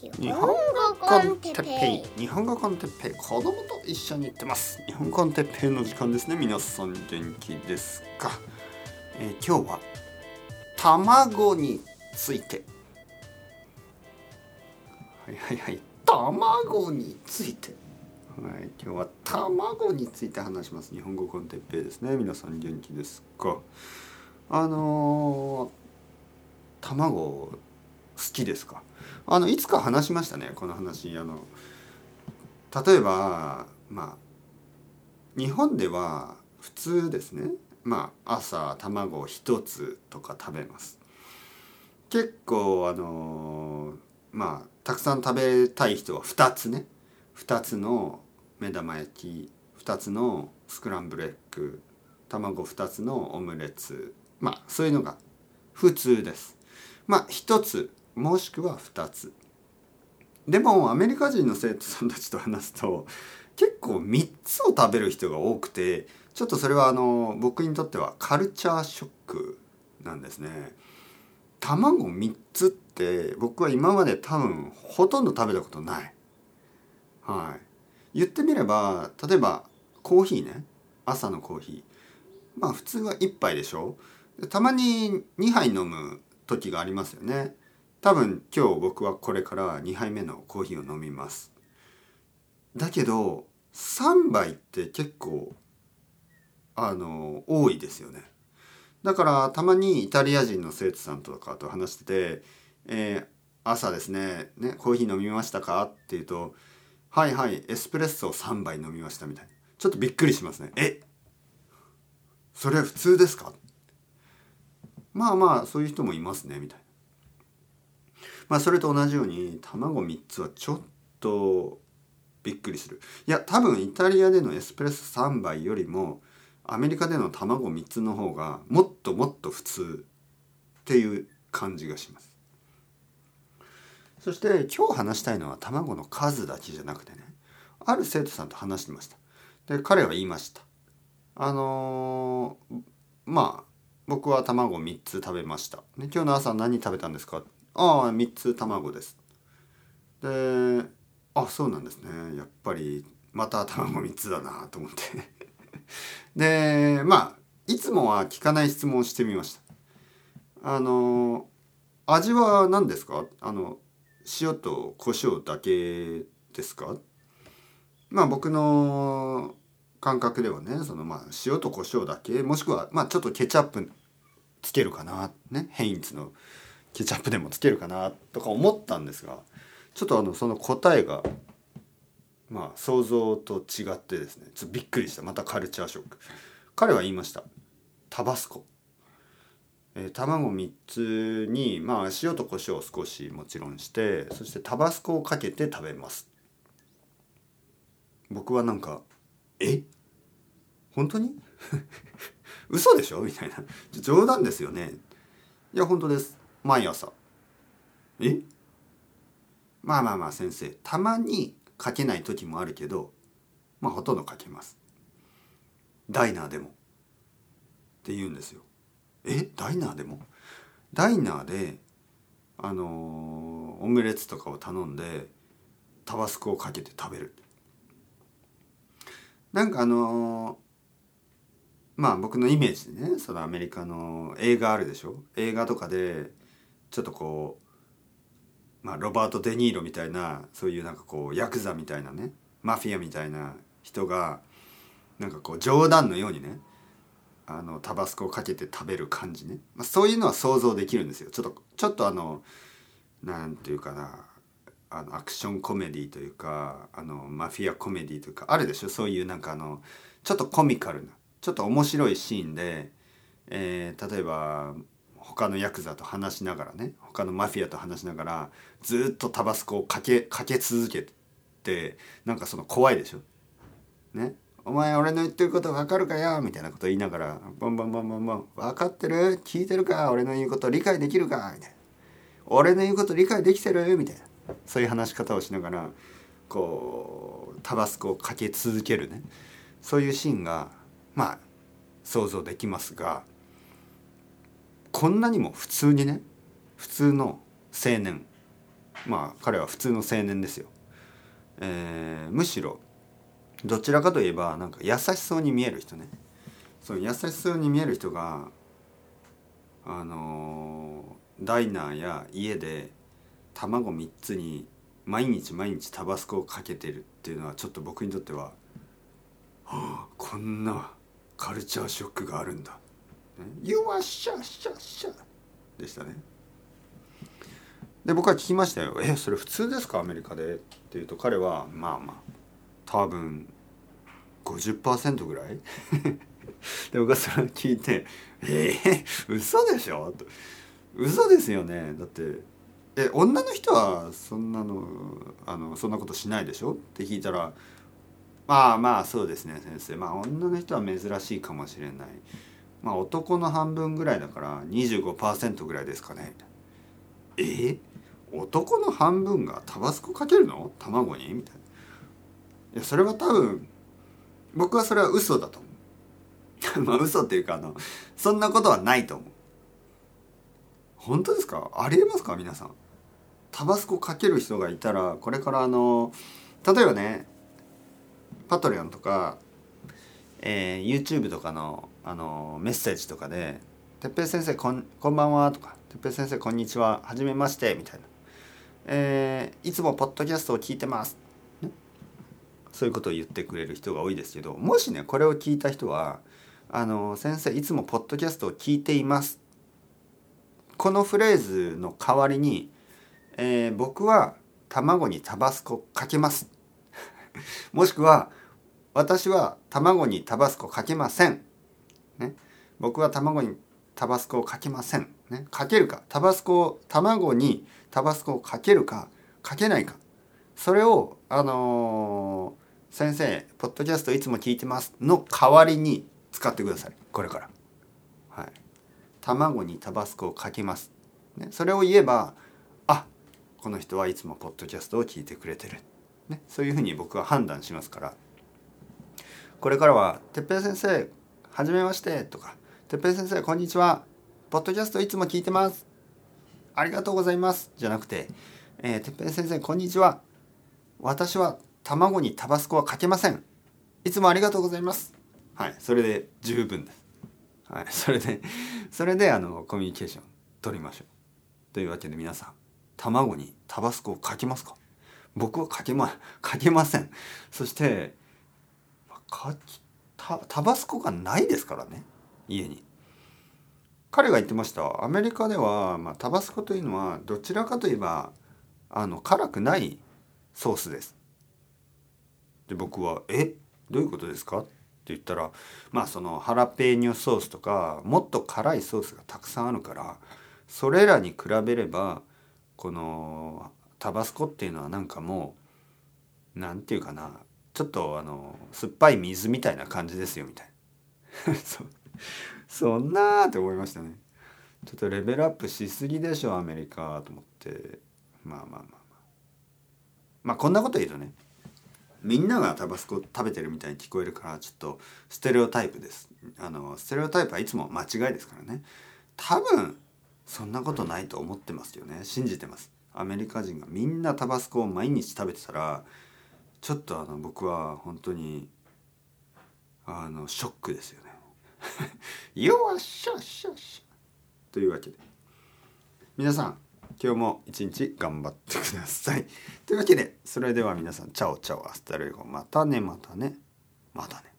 日本語コンテッペイ。日本語コンテッペイ。子供と一緒に行ってます。日本コンテッペイの時間です。ね皆さん元気ですか、えー、今日は卵について。はいはいはい。卵について。はい今日は卵について話します。日本語コンテッペイですね。皆さん元気ですか？あのー、卵好きですか？あのいつか話しましたねこの話。あの例えばまあ日本では普通ですね。まあ朝卵一つとか食べます。結構あのまあたくさん食べたい人は2つね。2つの目玉焼き2つのスクランブルエッグ卵2つのオムレツ。まあそういうのが普通です。まあ1つもしくは2つでもアメリカ人の生徒さんたちと話すと結構3つを食べる人が多くてちょっとそれはあの僕にとってはカルチャーショックなんですね。卵3つって僕は今まで多分ほとんど食べたことない。はい。言ってみれば例えばコーヒーね朝のコーヒーまあ普通は1杯でしょたまに2杯飲む時がありますよね。多分今日僕はこれから2杯目のコーヒーを飲みますだけど3杯って結構あの多いですよねだからたまにイタリア人の生徒さんとかと話してて、えー、朝ですねねコーヒー飲みましたか?」って言うと「はいはいエスプレッソを3杯飲みました」みたいなちょっとびっくりしますね「え？それ普通ですか?」まあまあそういう人もいますねみたいな。まあそれと同じように卵3つはちょっとびっくりする。いや多分イタリアでのエスプレッソ3杯よりもアメリカでの卵3つの方がもっともっと普通っていう感じがします。そして今日話したいのは卵の数だけじゃなくてねある生徒さんと話してました。で彼は言いました。あのー、まあ僕は卵3つ食べました、ね、今日の朝何食べたんですかああ3つ卵です。であそうなんですね。やっぱりまた卵3つだなと思って。でまあいつもは聞かない質問をしてみました。あの味は何ですか？あの塩と胡椒だけですか？まあ僕の感覚ではねそのまあ塩と胡椒だけもしくはまあちょっとケチャップつけるかな。ねヘインツのケチャップでもつけるかなとか思ったんですがちょっとあのその答えがまあ想像と違ってですねちょっとびっくりした。またカルチャーショック。彼は言いました。タバスコ、えー、卵3つにまあ塩と胡椒を少しもちろんしてそしてタバスコをかけて食べます。僕はなんかえ？本当に？嘘でしょ？みたいな。冗談ですよね。いや本当です。毎朝。え？まあまあまあ先生。たまに書けない時もあるけどまあほとんど書けます。ダイナーでも。って言うんですよ。え？ダイナーでも？ダイナーであのー、オムレツとかを頼んでタバスコをかけて食べる。なんかあのー、まあ僕のイメージでねそのアメリカの映画あるでしょ？映画とかでちょっとこう、まあ、ロバート・デ・ニーロみたいなそういうなんかこうヤクザみたいなねマフィアみたいな人がなんかこう冗談のようにねあのタバスコをかけて食べる感じね、まあ、そういうのは想像できるんですよ。ちょっとちょっとあのなんていうかなあのアクションコメディというかあのマフィアコメディというかあるでしょ？そういうなんかあのちょっとコミカルなちょっと面白いシーンで、えー、例えば他のヤクザと話しながらね他のマフィアと話しながらずっとタバスコをかけかけ続けてなんかその怖いでしょ？ね？お前俺の言ってること分かるかよ？みたいなこと言いながらボンボンボンボンボン分かってる？聞いてるか？俺の言うこと理解できるか？みたいな。俺の言うこと理解できてる？みたいな。そういう話し方をしながらこうタバスコをかけ続けるね。そういうシーンがまあ想像できますがこんなにも普通にね普通の青年。まあ彼は普通の青年ですよ、えー、むしろどちらかといえばなんか優しそうに見える人ね。そう優しそうに見える人があのー、ダイナーや家で卵3つに毎日毎日タバスコをかけてるっていうのはちょっと僕にとっては、はあ、こんなカルチャーショックがあるんだ。You are シャシャシャでしたね。で僕は聞きましたよ「えそれ普通ですか？アメリカで?」って言うと彼はまあまあ多分50%ぐらい？で僕はそれを聞いて「えー、嘘でしょ?」と「嘘ですよねだってえ女の人はそんなのあのそんなことしないでしょ?」って聞いたら「まあまあそうですね先生まあ女の人は珍しいかもしれない」まあ男の半分ぐらいだから25%ぐらいですかね。え、男の半分がタバスコかけるの？卵に？みたいな。いやそれは多分僕はそれは嘘だと思う。まあ嘘っていうかあのそんなことはないと思う。本当ですか？ありえますか？皆さん。タバスコかける人がいたらこれからあの例えばねパトレオンとか、えー、YouTube とかのあのメッセージとかで「てっぺい先生こんこんばんは」とか「てっぺい先生こんにちははじめまして」みたいな。えー、いつもポッドキャストを聞いてます、ね、そういうことを言ってくれる人が多いですけどもしねこれを聞いた人は「あの先生いつもポッドキャストを聞いています」このフレーズの代わりに、えー、僕は卵にタバスコかけます。もしくは私は卵にタバスコかけません、ね、僕は卵にタバスコをかけません、ね、かけるか。タバスコを卵にタバスコをかけるか。かけないか。それをあのー、先生ポッドキャストいつも聞いてます。の代わりに使ってください。これから。はい。卵にタバスコをかけます、ね、それを言えばあこの人はいつもポッドキャストを聞いてくれてる、ね、そういうふうに僕は判断しますから。これからは「てっぺい先生はじめまして」とか「てっぺい先生こんにちは。ポッドキャストいつも聞いてます。ありがとうございます。じゃなくて、えー、てっぺん先生こんにちは。私は卵にタバスコはかけません。いつもありがとうございます。はいそれで十分です。はい それでそれであのコミュニケーション取りましょう。というわけで皆さん卵にタバスコをかけますか？僕はかけまかけません。そしてかタタバスコがないですからね家に彼が言ってましたアメリカでは、まあ、タバスコというのはどちらかといえばあの辛くないソースです。で僕は「え？どういうことですか?」って言ったらまあそのハラペーニョソースとかもっと辛いソースがたくさんあるからそれらに比べればこのタバスコっていうのはなんかもう何て言うかなちょっとあの酸っぱい水みたいな感じですよみたいな。そんなーって思いましたね。ちょっとレベルアップしすぎでしょアメリカと思って。まあまあまあまあ。まあこんなこと言うとねみんながタバスコ食べてるみたいに聞こえるからちょっとステレオタイプです。あのステレオタイプはいつも間違いですからね。多分そんなことないと思ってますよね。信じてます。アメリカ人がみんなタバスコを毎日食べてたらちょっとあの僕は本当にあのショックですよね。よっしゃっしゃっしゃというわけで。皆さん今日も一日頑張ってください。というわけでそれでは皆さんチャオチャオ。 Hasta luego またねまたね。またね。